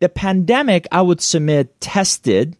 The pandemic, I would submit, tested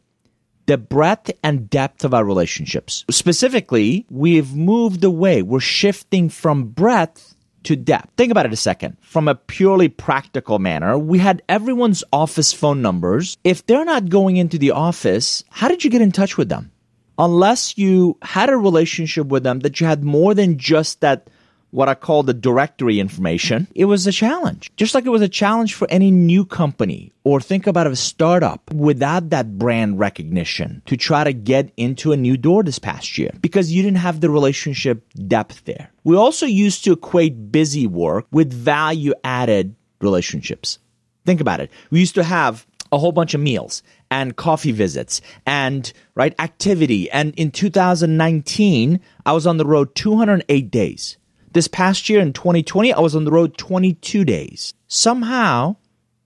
the breadth and depth of our relationships. Specifically, we've moved away. We're shifting from breadth to depth. Think about it a second. From a purely practical manner, we had everyone's office phone numbers. If they're not going into the office, how did you get in touch with them? Unless you had a relationship with them that you had more than just that what I call the directory information, it was a challenge. Just like it was a challenge for any new company or think about a startup without that brand recognition to try to get into a new door this past year because you didn't have the relationship depth there. We also used to equate busy work with value added relationships. Think about it. We used to have a whole bunch of meals and coffee visits and right activity and in 2019 I was on the road 208 days this past year in 2020, I was on the road 22 days. Somehow,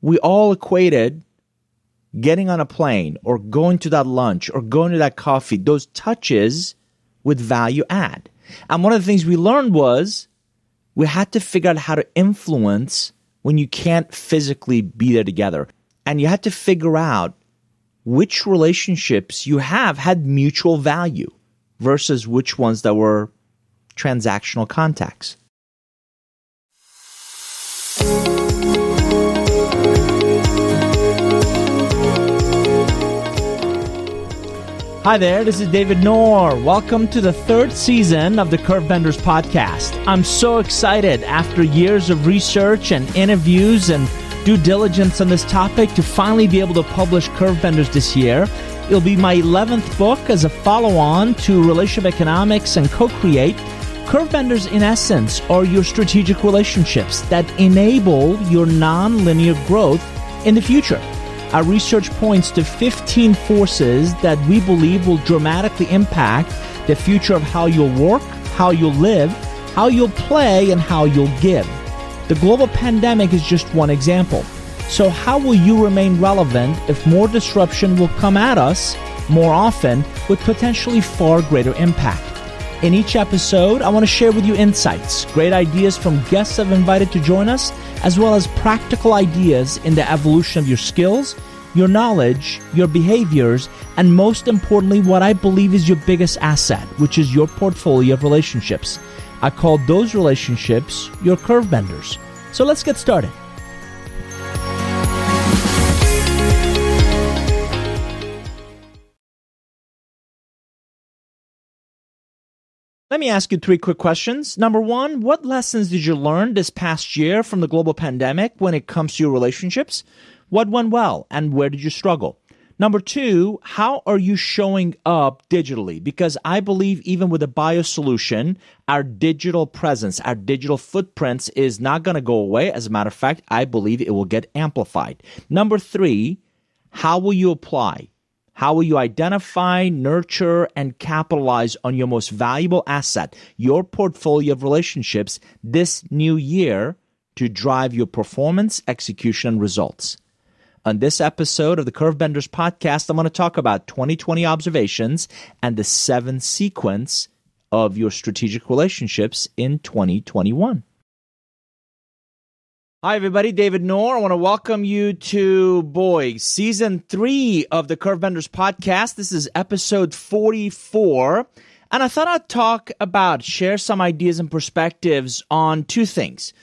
we all equated getting on a plane or going to that lunch or going to that coffee, those touches with value add. And one of the things we learned was we had to figure out how to influence when you can't physically be there together. And you had to figure out which relationships you have had mutual value versus which ones that were transactional contacts. Hi there, this is David Nour. Welcome to the third season of the Curve Benders podcast. I'm so excited after years of research and interviews and due diligence on this topic to finally be able to publish Curve Benders this year. It'll be my 11th book as a follow on to Relationship Economics and Co Create Curve benders, in essence, are your strategic relationships that enable your non-linear growth in the future. Our research points to 15 forces that we believe will dramatically impact the future of how you'll work, how you'll live, how you'll play, and how you'll give. The global pandemic is just one example. So, how will you remain relevant if more disruption will come at us more often with potentially far greater impact? In each episode, I want to share with you insights, great ideas from guests I've invited to join us, as well as practical ideas in the evolution of your skills, your knowledge, your behaviors, and most importantly, what I believe is your biggest asset, which is your portfolio of relationships. I call those relationships your curve benders. So let's get started. Let me ask you three quick questions. Number one, what lessons did you learn this past year from the global pandemic when it comes to your relationships? What went well and where did you struggle? Number two, how are you showing up digitally? Because I believe even with a bio solution, our digital presence, our digital footprints is not going to go away. As a matter of fact, I believe it will get amplified. Number three, how will you apply how will you identify, nurture, and capitalize on your most valuable asset, your portfolio of relationships, this new year to drive your performance, execution, and results? On this episode of the Curvebenders podcast, I'm going to talk about 2020 observations and the seven sequence of your strategic relationships in 2021. Hi, everybody. David Nour. I want to welcome you to, boy, season three of the Curve Benders podcast. This is episode 44. And I thought I'd talk about, share some ideas and perspectives on two things.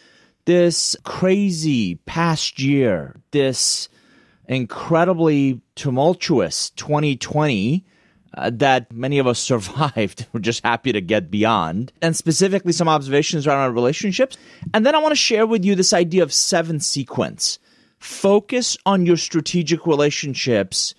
This crazy past year, this incredibly tumultuous 2020 uh, that many of us survived. We're just happy to get beyond. And specifically, some observations around our relationships. And then I want to share with you this idea of seven sequence. Focus on your strategic relationships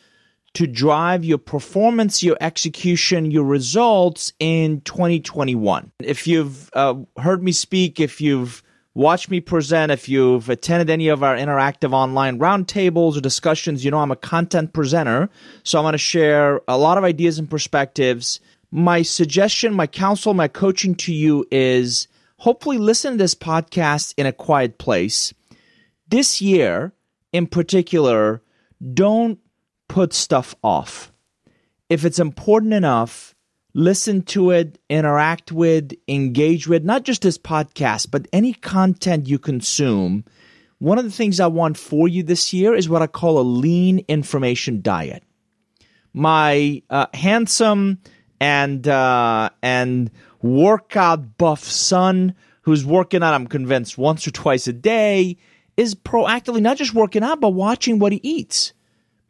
to drive your performance, your execution, your results in 2021. If you've uh, heard me speak, if you've watch me present. If you've attended any of our interactive online roundtables or discussions, you know I'm a content presenter. So I'm going to share a lot of ideas and perspectives. My suggestion, my counsel, my coaching to you is hopefully listen to this podcast in a quiet place. This year, in particular, don't put stuff off. If it's important enough, listen to it, interact with, engage with, not just this podcast, but any content you consume one of the things I want for you this year is what I call a lean information diet. My uh, handsome and uh, and workout buff son who's working out, I'm convinced, once or twice a day, is proactively not just working out, but watching what he eats.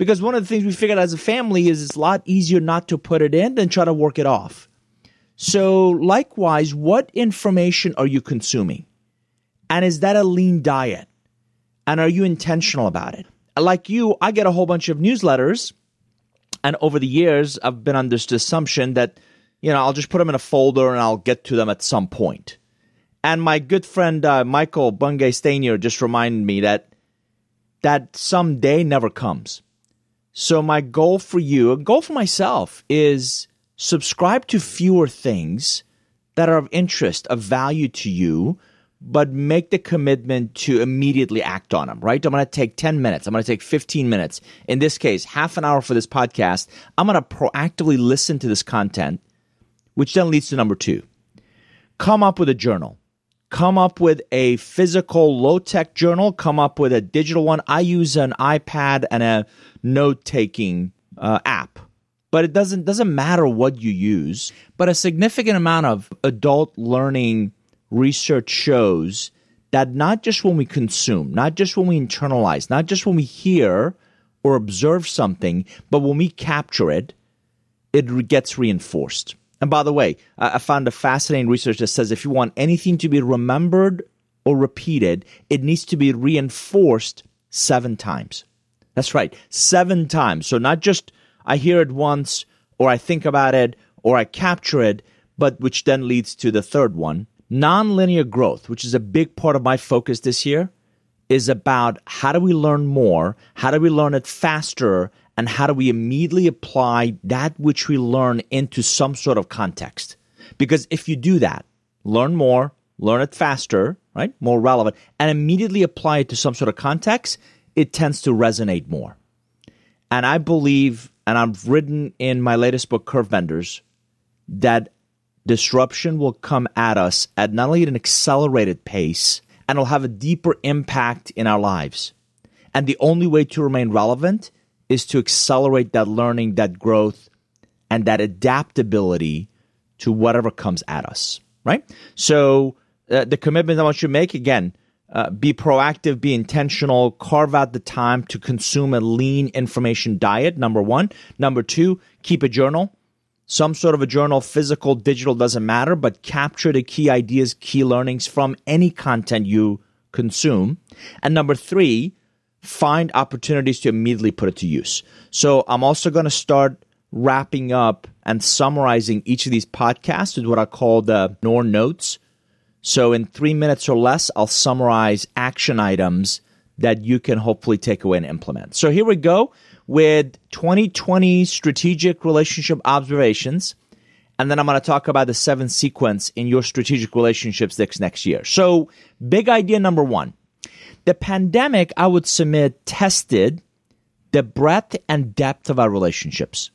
Because one of the things we figured out as a family is it's a lot easier not to put it in than try to work it off. So, likewise, what information are you consuming? And is that a lean diet? And are you intentional about it? Like you, I get a whole bunch of newsletters. And over the years, I've been under this assumption that, you know, I'll just put them in a folder and I'll get to them at some point. And my good friend uh, Michael Bungay Stanier just reminded me that that someday never comes. So my goal for you, a goal for myself, is subscribe to fewer things that are of interest, of value to you, but make the commitment to immediately act on them, right? I'm going to take 10 minutes. I'm going to take 15 minutes. In this case, half an hour for this podcast. I'm going to proactively listen to this content, which then leads to number two. Come up with a journal come up with a physical low tech journal, come up with a digital one. I use an iPad and a note taking uh, app. But it doesn't doesn't matter what you use. But a significant amount of adult learning research shows that not just when we consume, not just when we internalize, not just when we hear or observe something, but when we capture it, it gets reinforced. And by the way, I found a fascinating research that says if you want anything to be remembered or repeated, it needs to be reinforced seven times. That's right, seven times. So not just I hear it once or I think about it or I capture it, but which then leads to the third one. Nonlinear growth, which is a big part of my focus this year, is about how do we learn more? How do we learn it faster? And how do we immediately apply that which we learn into some sort of context? Because if you do that, learn more, learn it faster, right? More relevant, and immediately apply it to some sort of context, it tends to resonate more. And I believe, and I've written in my latest book, Curve Benders, that disruption will come at us at not only an accelerated pace, and it'll have a deeper impact in our lives. And the only way to remain relevant is to accelerate that learning, that growth, and that adaptability to whatever comes at us, right? So uh, the commitment I want you to make again, uh, be proactive, be intentional, carve out the time to consume a lean information diet. Number one. Number two, keep a journal. Some sort of a journal, physical, digital, doesn't matter, but capture the key ideas, key learnings from any content you consume. And number three, find opportunities to immediately put it to use. So I'm also going to start wrapping up and summarizing each of these podcasts with what I call the Nour notes. So in three minutes or less, I'll summarize action items that you can hopefully take away and implement. So here we go with 2020 strategic relationship observations. And then I'm going to talk about the seven sequence in your strategic relationships next, next year. So big idea number one the pandemic, I would submit, tested the breadth and depth of our relationships.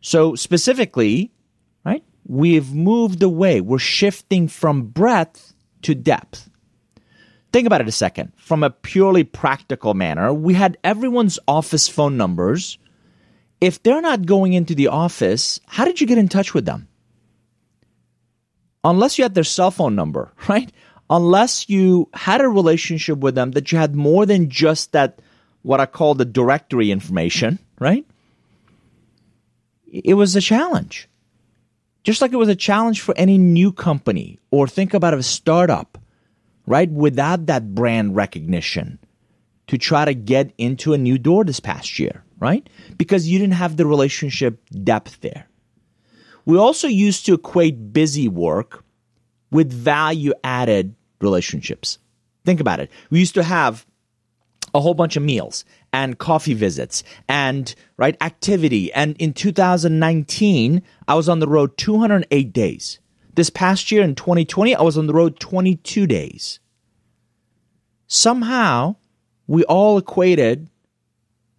So, specifically, right, we've moved away. We're shifting from breadth to depth. Think about it a second. From a purely practical manner, we had everyone's office phone numbers. If they're not going into the office, how did you get in touch with them? Unless you had their cell phone number, right? Unless you had a relationship with them that you had more than just that, what I call the directory information, right? It was a challenge. Just like it was a challenge for any new company, or think about a startup, right? Without that brand recognition to try to get into a new door this past year, right? Because you didn't have the relationship depth there. We also used to equate busy work with value added relationships. Think about it. We used to have a whole bunch of meals and coffee visits and right activity and in 2019 I was on the road 208 days. This past year in 2020 I was on the road 22 days. Somehow we all equated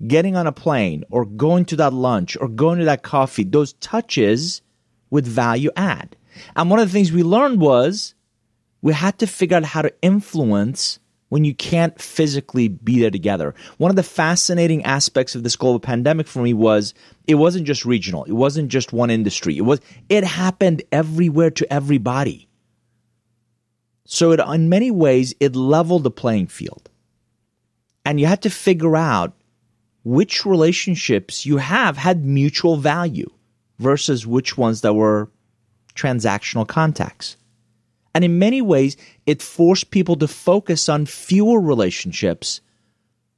getting on a plane or going to that lunch or going to that coffee those touches with value add. And one of the things we learned was we had to figure out how to influence when you can't physically be there together. One of the fascinating aspects of this global pandemic for me was it wasn't just regional. It wasn't just one industry. It was it happened everywhere to everybody. So it, in many ways it leveled the playing field. And you had to figure out which relationships you have had mutual value versus which ones that were transactional contacts. And in many ways, it forced people to focus on fewer relationships,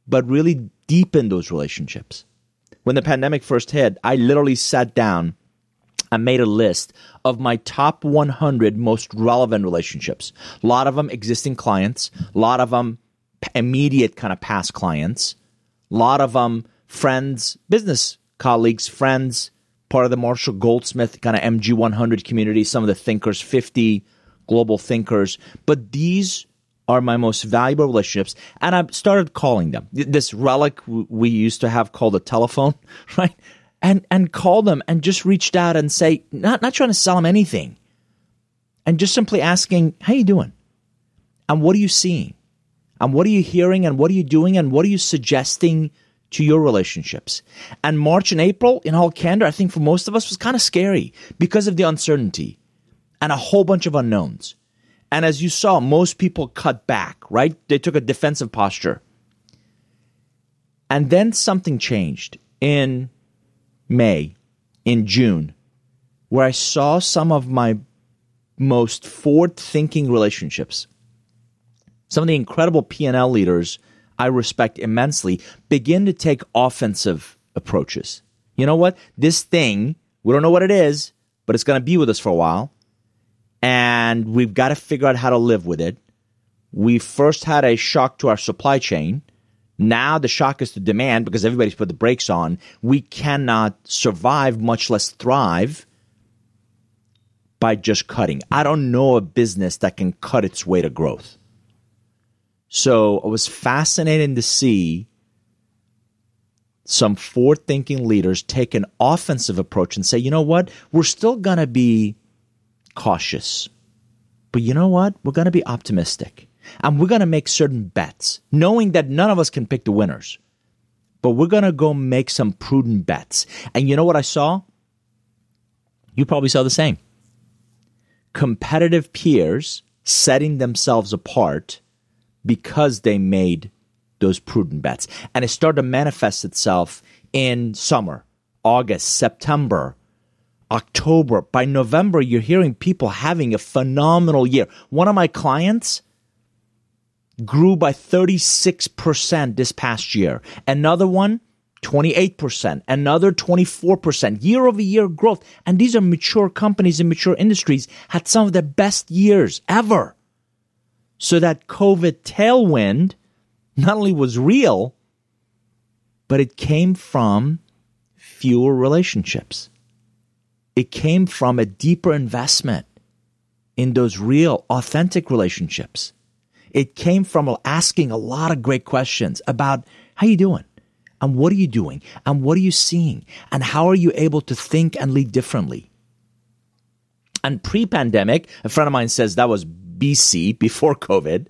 but really deepen those relationships. When the pandemic first hit, I literally sat down and made a list of my top 100 most relevant relationships. A lot of them existing clients, a lot of them immediate kind of past clients, a lot of them friends, business colleagues, friends, part of the Marshall Goldsmith kind of MG100 community, some of the Thinkers 50 global thinkers. But these are my most valuable relationships. And I started calling them. This relic we used to have called a telephone, right? And, and call them and just reached out and say, not, not trying to sell them anything. And just simply asking, how are you doing? And what are you seeing? And what are you hearing? And what are you doing? And what are you suggesting to your relationships. And March and April, in all candor, I think for most of us was kind of scary because of the uncertainty and a whole bunch of unknowns. And as you saw, most people cut back, right? They took a defensive posture. And then something changed in May, in June, where I saw some of my most forward thinking relationships, some of the incredible P&L leaders I respect immensely begin to take offensive approaches. You know what? This thing, we don't know what it is, but it's going to be with us for a while. And we've got to figure out how to live with it. We first had a shock to our supply chain. Now the shock is to demand because everybody's put the brakes on. We cannot survive, much less thrive, by just cutting. I don't know a business that can cut its way to growth. So it was fascinating to see some forward thinking leaders take an offensive approach and say, you know what, we're still going to be cautious. But you know what? We're going to be optimistic. And we're going to make certain bets, knowing that none of us can pick the winners. But we're going to go make some prudent bets. And you know what I saw? You probably saw the same. Competitive peers setting themselves apart because they made those prudent bets. And it started to manifest itself in summer, August, September, October. By November, you're hearing people having a phenomenal year. One of my clients grew by 36% this past year. Another one, 28%, another 24% year over year growth. And these are mature companies in mature industries had some of the best years ever. So that COVID tailwind not only was real, but it came from fewer relationships. It came from a deeper investment in those real, authentic relationships. It came from asking a lot of great questions about how you doing? And what are you doing? And what are you seeing? And how are you able to think and lead differently? And pre pandemic, a friend of mine says that was BC, before COVID,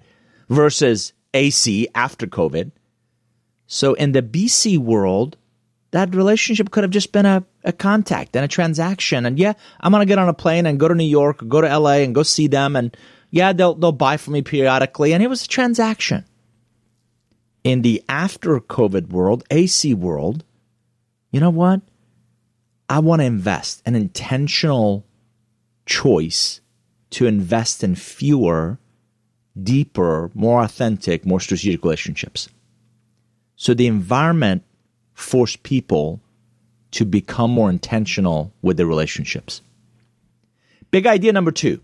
versus AC, after COVID. So in the BC world, that relationship could have just been a, a contact and a transaction. And yeah, I'm going to get on a plane and go to New York or go to LA and go see them. And yeah, they'll, they'll buy from me periodically. And it was a transaction. In the after COVID world, AC world, you know what? I want to invest an intentional choice to invest in fewer, deeper, more authentic, more strategic relationships. So the environment forced people to become more intentional with their relationships. Big idea number two,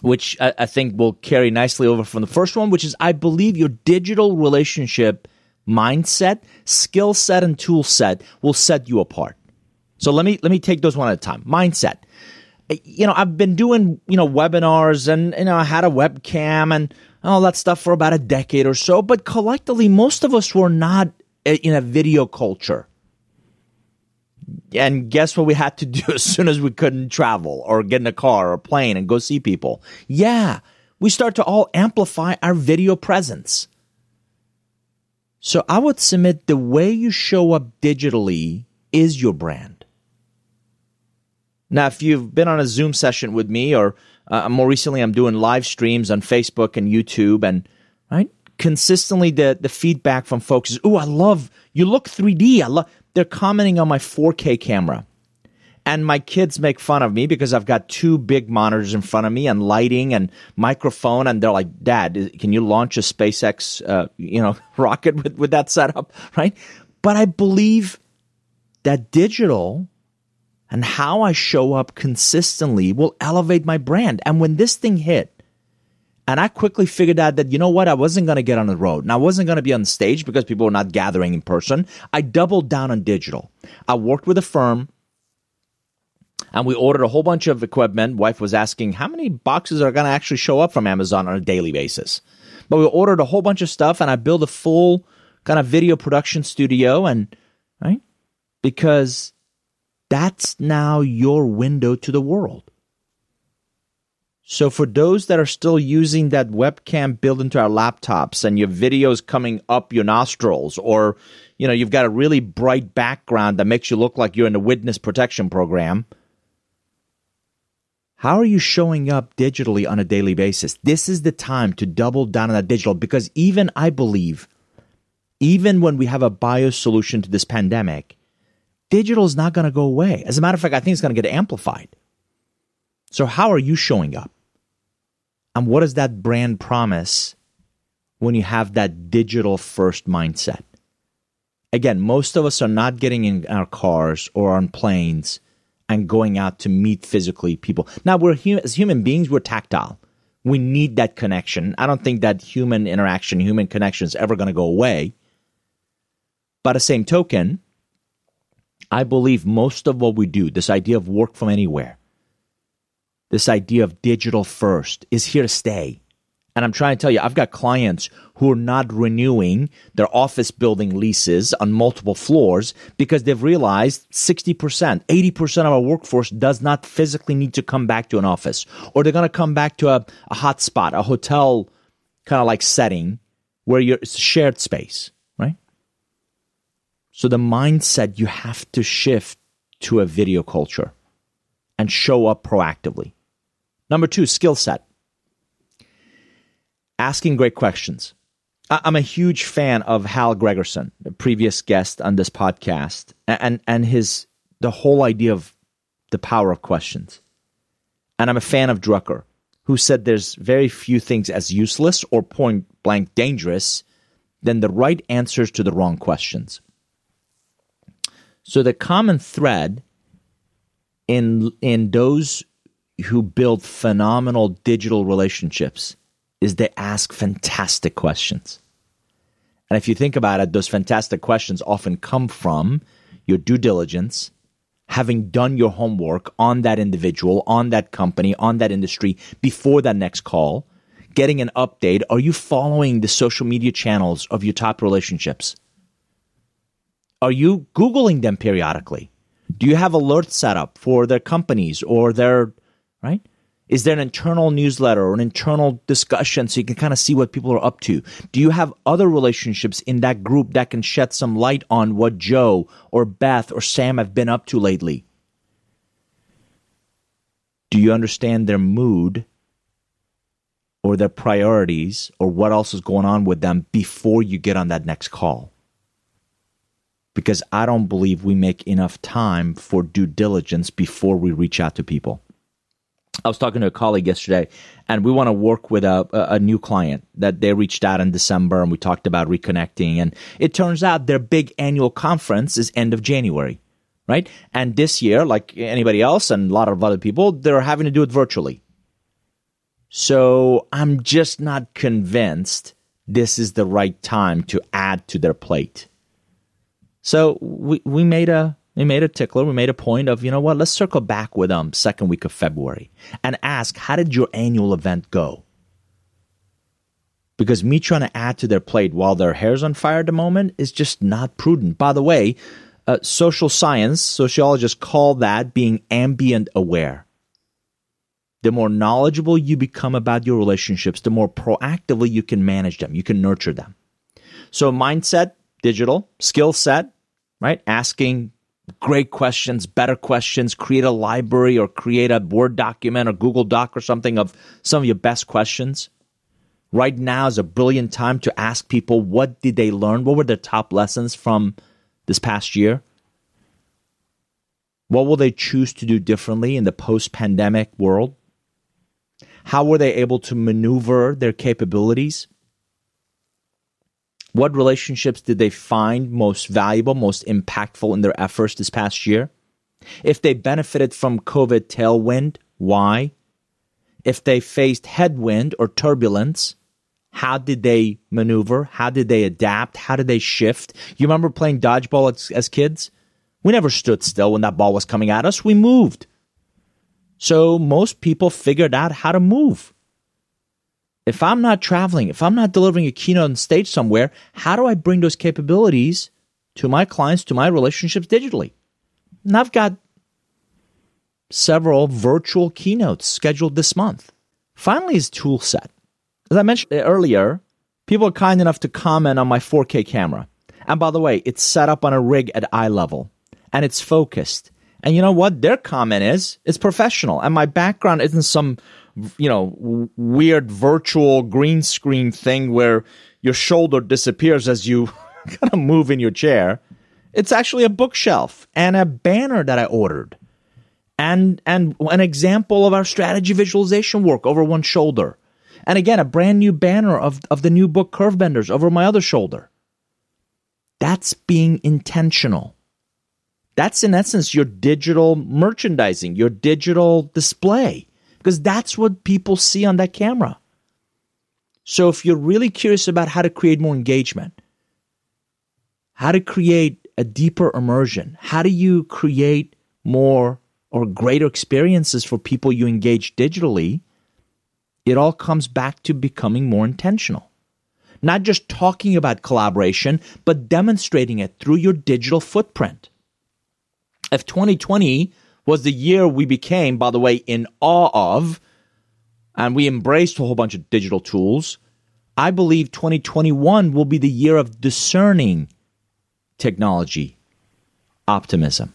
which I, I, think will carry nicely over from the first one, which is I believe your digital relationship mindset, skill set, and tool set will set you apart. So let me let me take those one at a time. Mindset you know, I've been doing, you know, webinars and, you know, I had a webcam and all that stuff for about a decade or so. But collectively, most of us were not eh, in a video culture. And guess what we had to do as soon as we couldn't travel or get in a car or plane and go see people? Yeah, we start to all amplify our video presence. So I would submit the way you show up digitally is your brand. Now, if you've been on a Zoom session with me, or uh, more recently, I'm doing live streams on Facebook and YouTube, and right, consistently the the feedback from folks is, "Oh, I love you look 3D. I love." They're commenting on my 4K camera. And my kids make fun of me because I've got two big monitors in front of me and lighting and microphone. And they're like, Dad, can you launch a SpaceX, uh, you know, rocket with, with that setup? Right. But I believe that digital and how I show up consistently will elevate my brand. And when this thing hit, and I quickly figured out that, you know what, I wasn't going to get on the road and I wasn't going to be on stage because people were not gathering in person. I doubled down on digital. I worked with a firm and we ordered a whole bunch of equipment. Wife was asking how many boxes are going to actually show up from Amazon on a daily basis. But we ordered a whole bunch of stuff and I built a full kind of video production studio and right? Because that's now your window to the world. So for those that are still using that webcam built into our laptops and your videos coming up your nostrils or you know you've got a really bright background that makes you look like you're in the witness protection program, how are you showing up digitally on a daily basis? This is the time to double down on that digital because even I believe, even when we have a bio solution to this pandemic, digital is not going to go away. As a matter of fact, I think it's going to get amplified. So, how are you showing up? And what does that brand promise when you have that digital first mindset? Again, most of us are not getting in our cars or on planes and going out to meet physically people. Now, we're as human beings, we're tactile. We need that connection. I don't think that human interaction, human connection is ever going to go away. By the same token, I believe most of what we do, this idea of work from anywhere, this idea of digital first is here to stay. And I'm trying to tell you, I've got clients who are not renewing their office building leases on multiple floors because they've realized 60%, 80% of our workforce does not physically need to come back to an office. Or they're going to come back to a, a hot spot, a hotel kind of like setting where you're shared space? So the mindset you have to shift to a video culture and show up proactively. Number two, skill set asking great questions. I'm a huge fan of Hal Gregersen, the previous guest on this podcast, and and his the whole idea of the power of questions. And I'm a fan of Drucker, who said there's very few things as useless or point blank dangerous than the right answers to the wrong questions. So the common thread in in those who build phenomenal digital relationships is they ask fantastic questions. And if you think about it, those fantastic questions often come from your due diligence, having done your homework on that individual, on that company, on that industry before that next call, getting an update. Are you following the social media channels of your top relationships? Are you Googling them periodically? Do you have alerts set up for their companies or their, right? Is there an internal newsletter or an internal discussion so you can kind of see what people are up to? Do you have other relationships in that group that can shed some light on what Joe or Beth or Sam have been up to lately? Do you understand their mood or their priorities or what else is going on with them before you get on that next call? Because I don't believe we make enough time for due diligence before we reach out to people. I was talking to a colleague yesterday, and we want to work with a, a new client that they reached out in December, and we talked about reconnecting. And it turns out their big annual conference is end of January, right? And this year, like anybody else and a lot of other people, they're having to do it virtually. So I'm just not convinced this is the right time to add to their plate. So we we made a we made a tickler. We made a point of, you know what, let's circle back with them second week of February and ask, how did your annual event go? Because me trying to add to their plate while their hair's on fire at the moment is just not prudent. By the way, uh, social science, sociologists call that being ambient aware. the more knowledgeable you become about your relationships, the more proactively you can manage them, you can nurture them. So, mindset, digital, skill set, right? Asking great questions, better questions, create a library or create a Word document or Google Doc or something of some of your best questions. Right now is a brilliant time to ask people what did they learn? What were their top lessons from this past year? What will they choose to do differently in the post pandemic world? How were they able to maneuver their capabilities? What relationships did they find most valuable, most impactful in their efforts this past year? If they benefited from COVID tailwind, why? If they faced headwind or turbulence, how did they maneuver? How did they adapt? How did they shift? You remember playing dodgeball as, as kids? We never stood still when that ball was coming at us. We moved. So most people figured out how to move. If I'm not traveling, if I'm not delivering a keynote on stage somewhere, how do I bring those capabilities to my clients, to my relationships digitally? And I've got several virtual keynotes scheduled this month. Finally, is tool set. As I mentioned earlier, people are kind enough to comment on my 4K camera. And by the way, it's set up on a rig at eye level and it's focused. And you know what? Their comment is it's professional. And my background isn't some, you know, weird virtual green screen thing where your shoulder disappears as you kind of move in your chair. It's actually a bookshelf and a banner that I ordered. And and an example of our strategy visualization work over one shoulder. And again, a brand new banner of, of the new book Curvebenders over my other shoulder. That's being intentional. That's in essence your digital merchandising, your digital display, because that's what people see on that camera. So if you're really curious about how to create more engagement, how to create a deeper immersion, how do you create more or greater experiences for people you engage digitally, it all comes back to becoming more intentional. Not just talking about collaboration, but demonstrating it through your digital footprint if 2020 was the year we became, by the way, in awe of, and we embraced a whole bunch of digital tools, I believe 2021 will be the year of discerning technology optimism.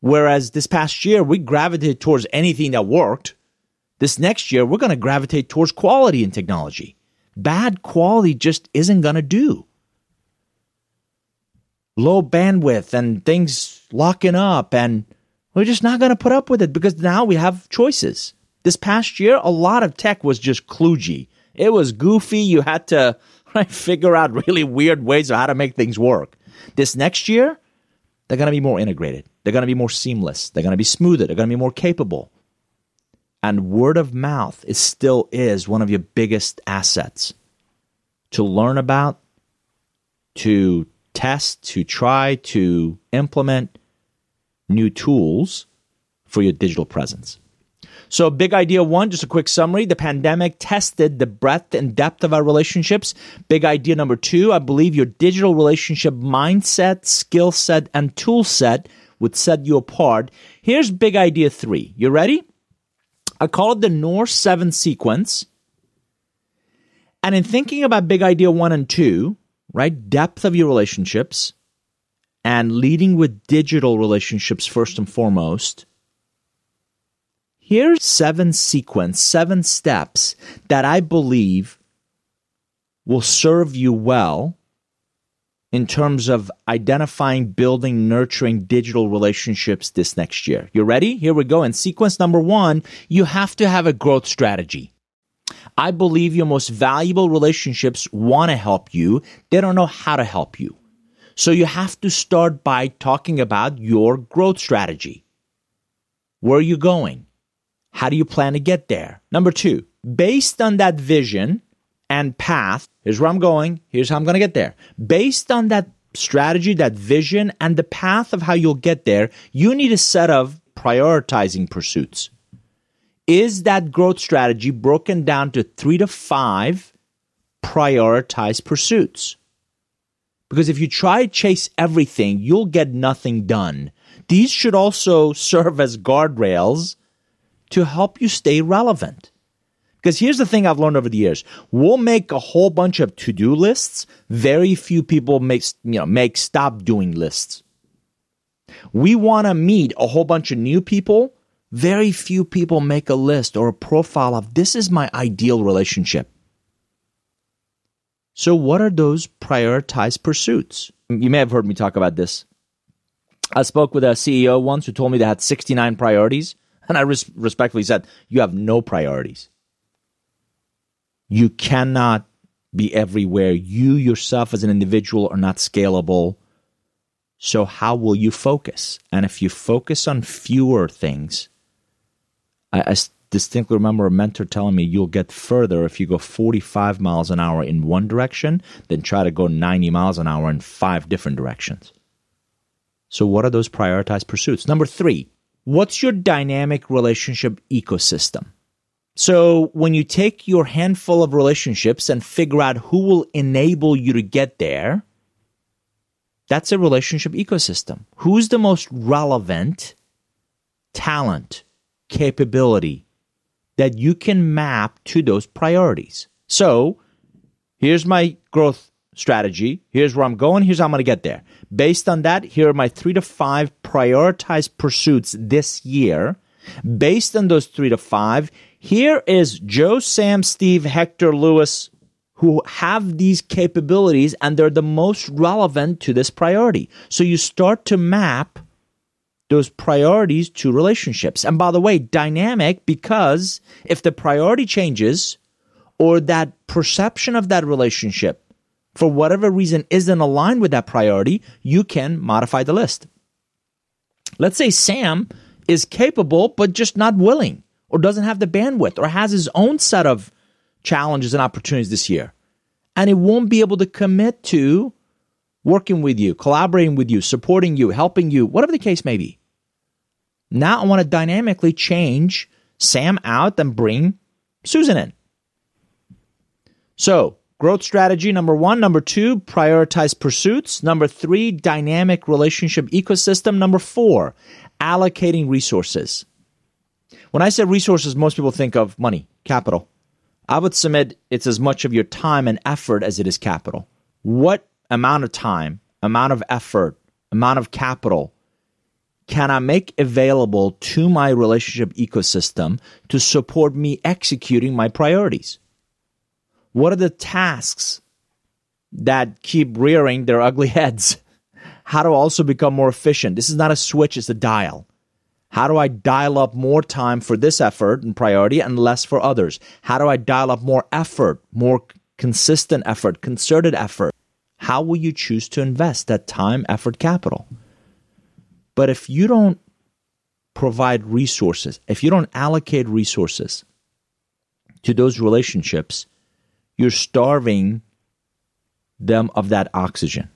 Whereas this past year, we gravitated towards anything that worked. This next year, we're going to gravitate towards quality in technology. Bad quality just isn't going to do low bandwidth and things locking up and we're just not going to put up with it because now we have choices. This past year, a lot of tech was just kludgy. It was goofy. You had to right, figure out really weird ways of how to make things work. This next year, they're going to be more integrated. They're going to be more seamless. They're going to be smoother. They're going to be more capable. And word of mouth is still is one of your biggest assets to learn about, to test, to try to implement new tools for your digital presence. So, big idea one, just a quick summary. The pandemic tested the breadth and depth of our relationships. Big idea number two, I believe your digital relationship mindset, skill set, and tool set would set you apart. Here's big idea three. You ready? I call it the North 7 sequence. And in thinking about big idea one and two, right? Depth of your relationships and leading with digital relationships first and foremost. Here's seven sequence, seven steps that I believe will serve you well in terms of identifying, building, nurturing digital relationships this next year. You ready? Here we go. In sequence number one, you have to have a growth strategy. I believe your most valuable relationships want to help you. They don't know how to help you. So you have to start by talking about your growth strategy. Where are you going? How do you plan to get there? Number two, based on that vision and path, here's where I'm going, here's how I'm going to get there. Based on that strategy, that vision, and the path of how you'll get there, you need a set of prioritizing pursuits is that growth strategy broken down to three to five prioritized pursuits? Because if you try to chase everything, you'll get nothing done. These should also serve as guardrails to help you stay relevant. Because here's the thing I've learned over the years. We'll make a whole bunch of to-do lists. Very few people make, you know, make stop doing lists. We want to meet a whole bunch of new people. Very few people make a list or a profile of this is my ideal relationship. So what are those prioritized pursuits? You may have heard me talk about this. I spoke with a CEO once who told me they had 69 priorities. And I res- respectfully said, You have no priorities. You cannot be everywhere. You yourself as an individual are not scalable. So, how will you focus? And if you focus on fewer things, I, I distinctly remember a mentor telling me you'll get further if you go 45 miles an hour in one direction than try to go 90 miles an hour in five different directions. So, what are those prioritized pursuits? Number three, what's your dynamic relationship ecosystem? So, when you take your handful of relationships and figure out who will enable you to get there, that's a relationship ecosystem. Who's the most relevant talent, capability that you can map to those priorities? So, here's my growth strategy. Here's where I'm going. Here's how I'm going to get there. Based on that, here are my three to five prioritized pursuits this year. Based on those three to five, here is Joe, Sam, Steve, Hector, Lewis, who have these capabilities and they're the most relevant to this priority. So you start to map those priorities to relationships. And by the way, dynamic because if the priority changes or that perception of that relationship for whatever reason isn't aligned with that priority, you can modify the list. Let's say Sam is capable, but just not willing, or doesn't have the bandwidth, or has his own set of challenges and opportunities this year. And it won't be able to commit to working with you, collaborating with you, supporting you, helping you, whatever the case may be. Now I want to dynamically change Sam out and bring Susan in. So Growth strategy number one. Number two, prioritize pursuits. Number three, dynamic relationship ecosystem. Number four, allocating resources. When I say resources, most people think of money, capital. I would submit it's as much of your time and effort as it is capital. What amount of time, amount of effort, amount of capital can I make available to my relationship ecosystem to support me executing my priorities? What are the tasks that keep rearing their ugly heads? How to also become more efficient? This is not a switch, it's a dial. How do I dial up more time for this effort and priority and less for others? How do I dial up more effort, more consistent effort, concerted effort? How will you choose to invest that time, effort, capital? But if you don't provide resources, if you don't allocate resources to those relationships, you're starving them of that oxygen.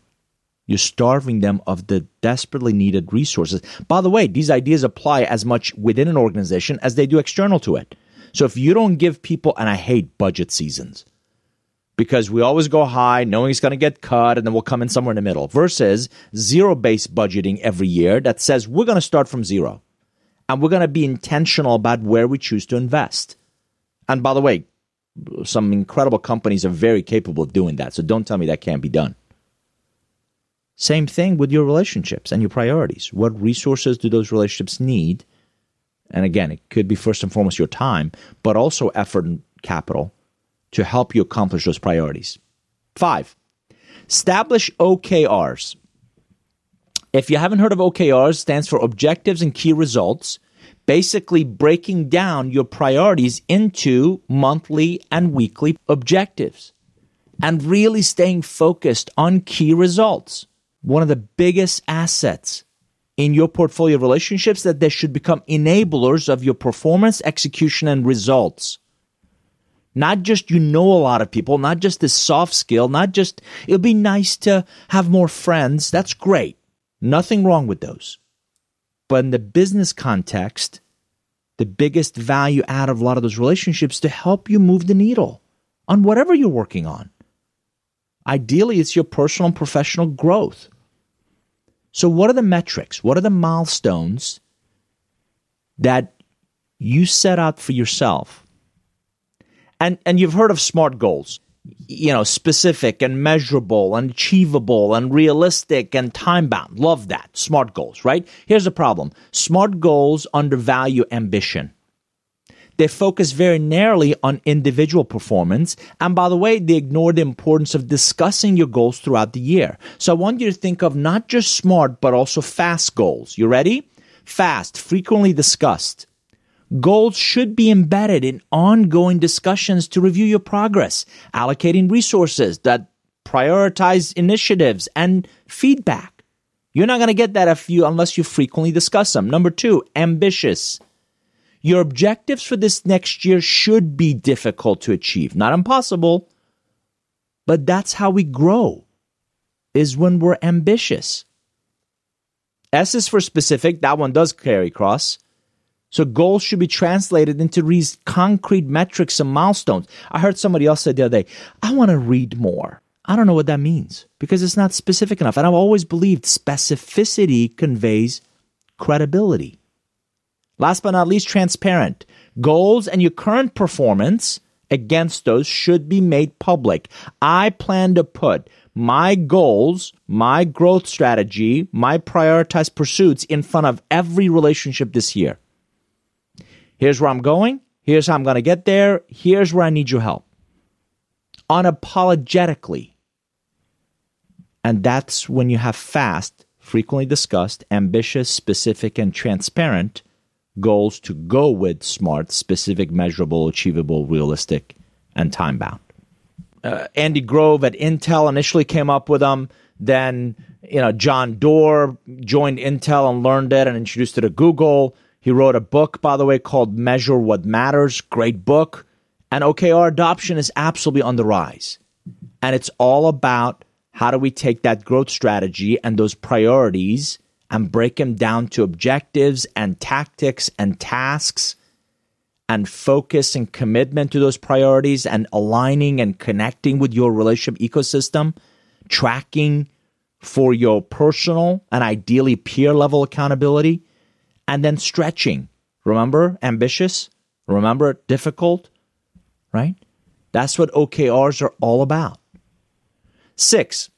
You're starving them of the desperately needed resources. By the way, these ideas apply as much within an organization as they do external to it. So if you don't give people, and I hate budget seasons because we always go high knowing it's going to get cut and then we'll come in somewhere in the middle versus zero based budgeting every year that says we're going to start from zero and we're going to be intentional about where we choose to invest. And by the way, some incredible companies are very capable of doing that. So don't tell me that can't be done. Same thing with your relationships and your priorities. What resources do those relationships need? And again, it could be first and foremost your time, but also effort and capital to help you accomplish those priorities. Five, establish OKRs. If you haven't heard of OKRs, stands for objectives and key results basically breaking down your priorities into monthly and weekly objectives and really staying focused on key results. One of the biggest assets in your portfolio relationships that they should become enablers of your performance, execution, and results. Not just you know a lot of people, not just this soft skill, not just it'll be nice to have more friends. That's great. Nothing wrong with those. But in the business context, the biggest value out of a lot of those relationships to help you move the needle on whatever you're working on. Ideally, it's your personal and professional growth. So, what are the metrics? What are the milestones that you set out for yourself. And and you've heard of SMART goals. You know, specific and measurable and achievable and realistic and time bound. Love that. SMART goals, right? Here's the problem. SMART goals undervalue ambition. They focus very narrowly on individual performance. And by the way, they ignore the importance of discussing your goals throughout the year. So I want you to think of not just smart, but also fast goals. You ready? Fast, frequently discussed. Goals should be embedded in ongoing discussions to review your progress, allocating resources that prioritize initiatives and feedback. You're not going to get that if you, unless you frequently discuss them. Number two, ambitious. Your objectives for this next year should be difficult to achieve. Not impossible, but that's how we grow, is when we're ambitious. S is for specific. That one does carry cross. So goals should be translated into these concrete metrics and milestones. I heard somebody else say the other day, I want to read more. I don't know what that means because it's not specific enough. And I've always believed specificity conveys credibility. Last but not least, transparent. Goals and your current performance against those should be made public. I plan to put my goals, my growth strategy, my prioritized pursuits in front of every relationship this year. Here's where I'm going. Here's how I'm going to get there. Here's where I need your help. Unapologetically. And that's when you have fast, frequently discussed, ambitious, specific, and transparent goals to go with SMART, specific, measurable, achievable, realistic, and time bound. Uh, Andy Grove at Intel initially came up with them. Then, you know, John Doerr joined Intel and learned it and introduced it to Google. He wrote a book, by the way, called Measure What Matters. Great book. And OKR adoption is absolutely on the rise. And it's all about how do we take that growth strategy and those priorities and break them down to objectives and tactics and tasks and focus and commitment to those priorities and aligning and connecting with your relationship ecosystem, tracking for your personal and ideally peer level accountability, and then stretching. Remember, ambitious? Remember, difficult? Right? That's what OKRs are all about. Six,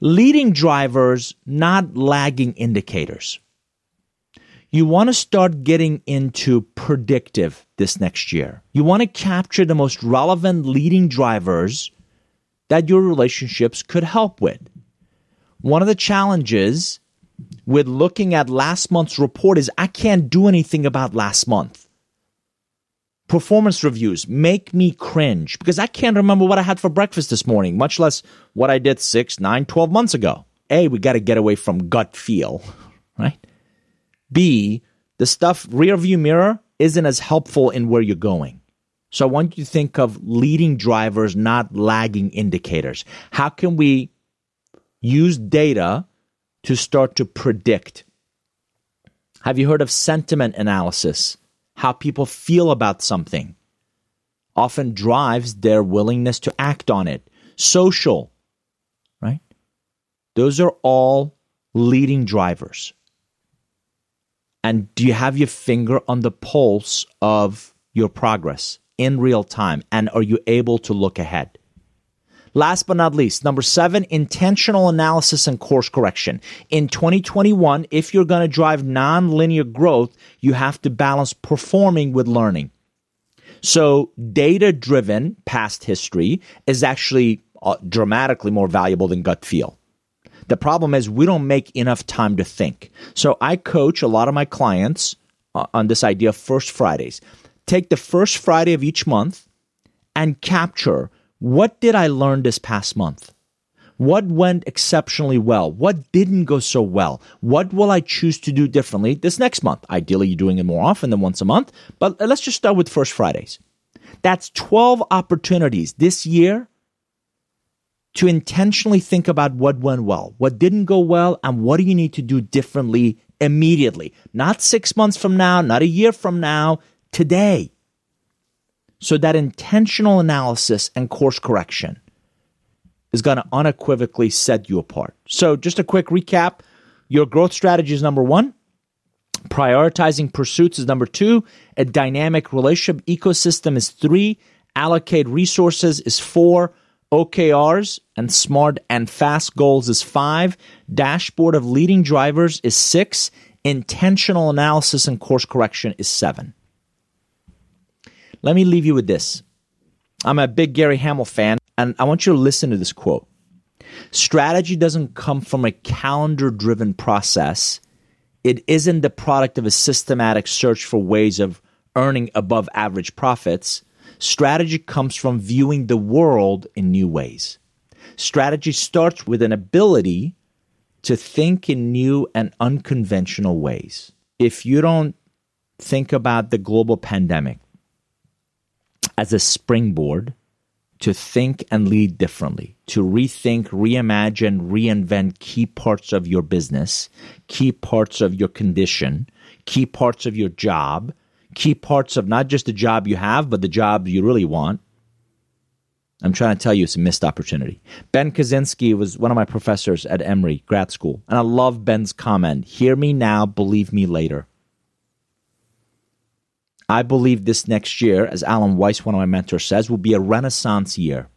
leading drivers, not lagging indicators. You want to start getting into predictive this next year. You want to capture the most relevant leading drivers that your relationships could help with. One of the challenges with looking at last month's report is I can't do anything about last month performance reviews make me cringe because I can't remember what I had for breakfast this morning, much less what I did six, nine, 12 months ago. A, we got to get away from gut feel, right? B, the stuff rear view mirror isn't as helpful in where you're going. So I want you to think of leading drivers, not lagging indicators. How can we use data to start to predict? Have you heard of sentiment analysis? how people feel about something often drives their willingness to act on it. Social, right? Those are all leading drivers. And do you have your finger on the pulse of your progress in real time? And are you able to look ahead? Last but not least, number seven, intentional analysis and course correction. In 2021, if you're going to drive nonlinear growth, you have to balance performing with learning. So, data driven past history is actually uh, dramatically more valuable than gut feel. The problem is we don't make enough time to think. So, I coach a lot of my clients uh, on this idea of first Fridays. Take the first Friday of each month and capture what did I learn this past month? What went exceptionally well? What didn't go so well? What will I choose to do differently this next month? Ideally, you're doing it more often than once a month, but let's just start with First Fridays. That's 12 opportunities this year to intentionally think about what went well, what didn't go well, and what do you need to do differently immediately. Not six months from now, not a year from now, today. So that intentional analysis and course correction is going to unequivocally set you apart. So just a quick recap. Your growth strategy is number one. Prioritizing pursuits is number two. A dynamic relationship ecosystem is three. Allocate resources is four. OKRs and smart and fast goals is five. Dashboard of leading drivers is six. Intentional analysis and course correction is seven. Let me leave you with this. I'm a big Gary Hamel fan, and I want you to listen to this quote. Strategy doesn't come from a calendar driven process. It isn't the product of a systematic search for ways of earning above average profits. Strategy comes from viewing the world in new ways. Strategy starts with an ability to think in new and unconventional ways. If you don't think about the global pandemic as a springboard to think and lead differently, to rethink, reimagine, reinvent key parts of your business, key parts of your condition, key parts of your job, key parts of not just the job you have, but the job you really want. I'm trying to tell you it's a missed opportunity. Ben Kaczynski was one of my professors at Emory grad school, and I love Ben's comment hear me now, believe me later. I believe this next year, as Alan Weiss, one of my mentors, says, will be a renaissance year.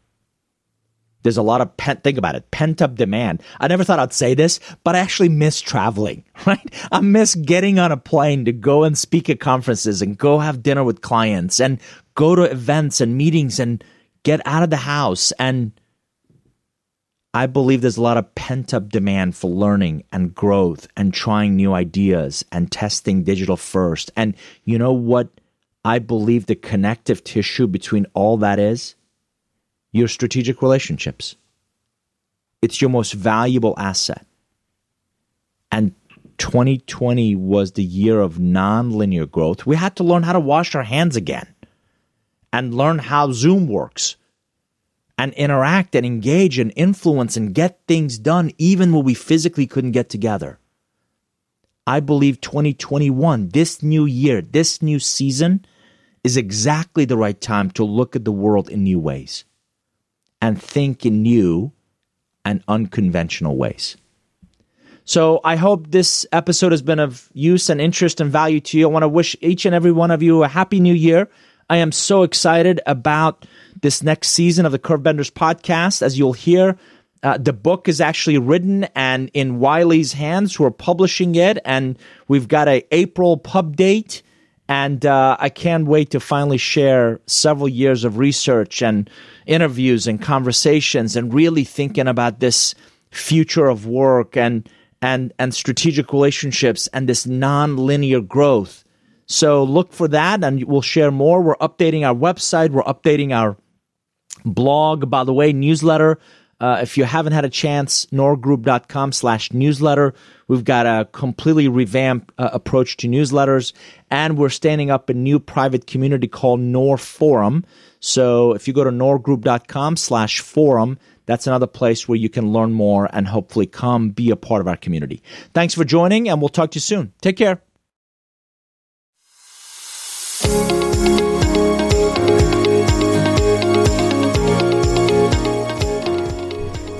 There's a lot of pent, think about it, pent up demand. I never thought I'd say this, but I actually miss traveling, right? I miss getting on a plane to go and speak at conferences and go have dinner with clients and go to events and meetings and get out of the house. And I believe there's a lot of pent up demand for learning and growth and trying new ideas and testing digital first. And you know what I believe the connective tissue between all that is? Your strategic relationships. It's your most valuable asset. And 2020 was the year of nonlinear growth. We had to learn how to wash our hands again and learn how Zoom works and interact and engage and influence and get things done even when we physically couldn't get together. I believe 2021, this new year, this new season, is exactly the right time to look at the world in new ways and think in new and unconventional ways. So I hope this episode has been of use and interest and value to you. I want to wish each and every one of you a happy new year. I am so excited about this next season of the Curvebenders podcast. As you'll hear, uh, the book is actually written and in Wiley's hands, who are publishing it, and we've got a April pub date. And uh, I can't wait to finally share several years of research and interviews and conversations, and really thinking about this future of work and and and strategic relationships and this non-linear growth. So look for that, and we'll share more. We're updating our website. We're updating our blog, by the way, newsletter. Uh, if you haven't had a chance, nourgroup.com slash newsletter. We've got a completely revamped uh, approach to newsletters, and we're standing up a new private community called Nour Forum. So if you go to nourgroup.com slash forum, that's another place where you can learn more and hopefully come be a part of our community. Thanks for joining, and we'll talk to you soon. Take care.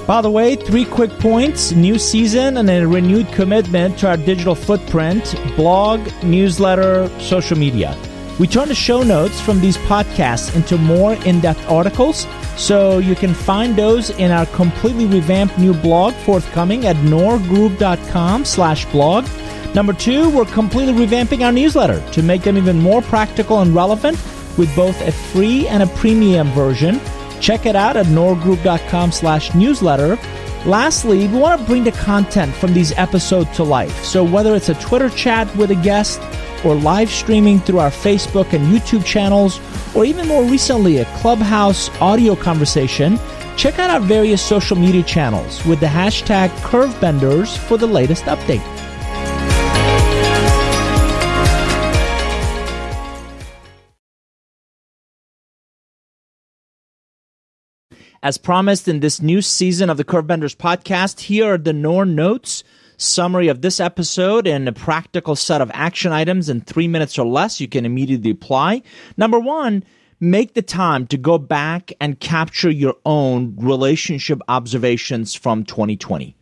By the way, three quick points new season and a renewed commitment to our digital footprint blog, newsletter, social media. We turn the show notes from these podcasts into more in depth articles, so you can find those in our completely revamped new blog forthcoming at nourgroup.com slash blog. Number two, we're completely revamping our newsletter to make them even more practical and relevant with both a free and a premium version. Check it out at nourgroup.com slash newsletter. Lastly, we want to bring the content from these episodes to life. So whether it's a Twitter chat with a guest or live streaming through our Facebook and YouTube channels, or even more recently, a Clubhouse audio conversation, check out our various social media channels with the hashtag CurveBenders for the latest update. As promised in this new season of the Curvebenders podcast, here are the Nour notes, summary of this episode, and a practical set of action items in three minutes or less you can immediately apply. Number one, make the time to go back and capture your own relationship observations from 2020.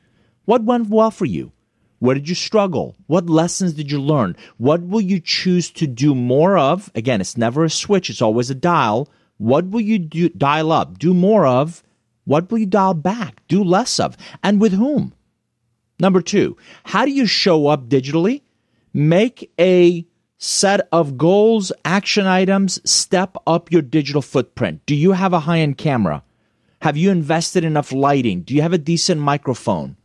What went well for you? Where did you struggle? What lessons did you learn? What will you choose to do more of? Again, it's never a switch, it's always a dial. What will you do, dial up, do more of? What will you dial back, do less of? And with whom? Number two, how do you show up digitally? Make a set of goals, action items, step up your digital footprint. Do you have a high end camera? Have you invested enough lighting? Do you have a decent microphone?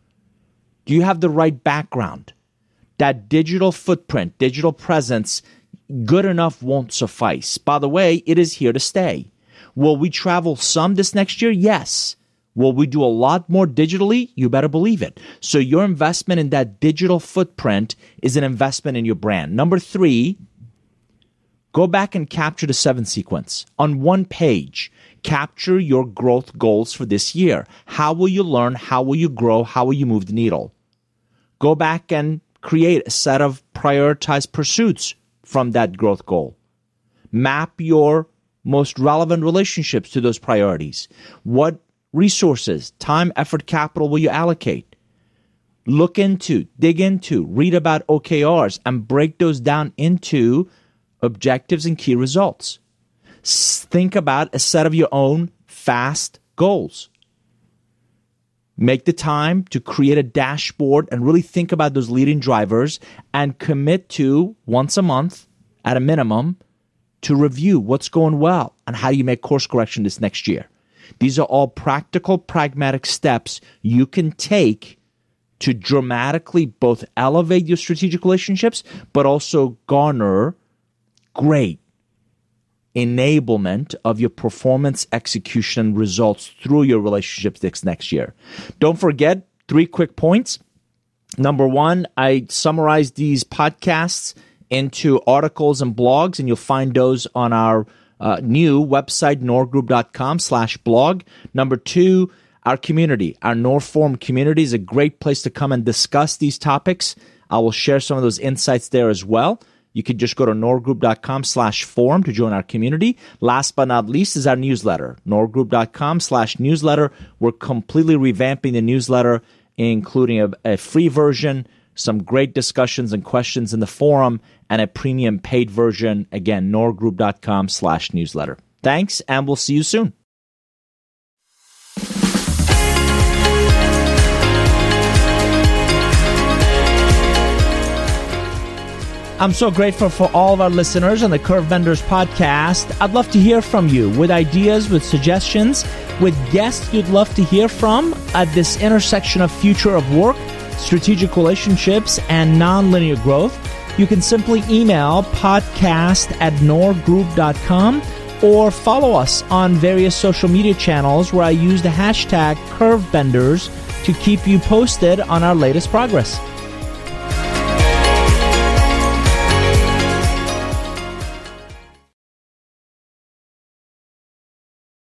Do you have the right background? That digital footprint, digital presence, good enough won't suffice. By the way, it is here to stay. Will we travel some this next year? Yes. Will we do a lot more digitally? You better believe it. So your investment in that digital footprint is an investment in your brand. Number three, go back and capture the seven sequence on one page. Capture your growth goals for this year. How will you learn? How will you grow? How will you move the needle? Go back and create a set of prioritized pursuits from that growth goal. Map your most relevant relationships to those priorities. What resources, time, effort, capital will you allocate? Look into, dig into, read about OKRs and break those down into objectives and key results. Think about a set of your own fast goals. Make the time to create a dashboard and really think about those leading drivers and commit to once a month at a minimum to review what's going well and how you make course correction this next year. These are all practical, pragmatic steps you can take to dramatically both elevate your strategic relationships, but also garner great enablement of your performance execution results through your relationships next year. Don't forget three quick points. Number one, I summarize these podcasts into articles and blogs, and you'll find those on our uh, new website, nourgroup.com slash blog. Number two, our community, our Nour Forum community is a great place to come and discuss these topics. I will share some of those insights there as well. You can just go to nourgroup.com slash forum to join our community. Last but not least is our newsletter, nourgroup.com slash newsletter. We're completely revamping the newsletter, including a, a free version, some great discussions and questions in the forum, and a premium paid version. Again, nourgroup.com slash newsletter. Thanks, and we'll see you soon. I'm so grateful for all of our listeners on the Curve Benders podcast. I'd love to hear from you with ideas, with suggestions, with guests you'd love to hear from at this intersection of future of work, strategic relationships, and nonlinear growth. You can simply email podcast at nourgroup.com or follow us on various social media channels where I use the hashtag curvebenders to keep you posted on our latest progress.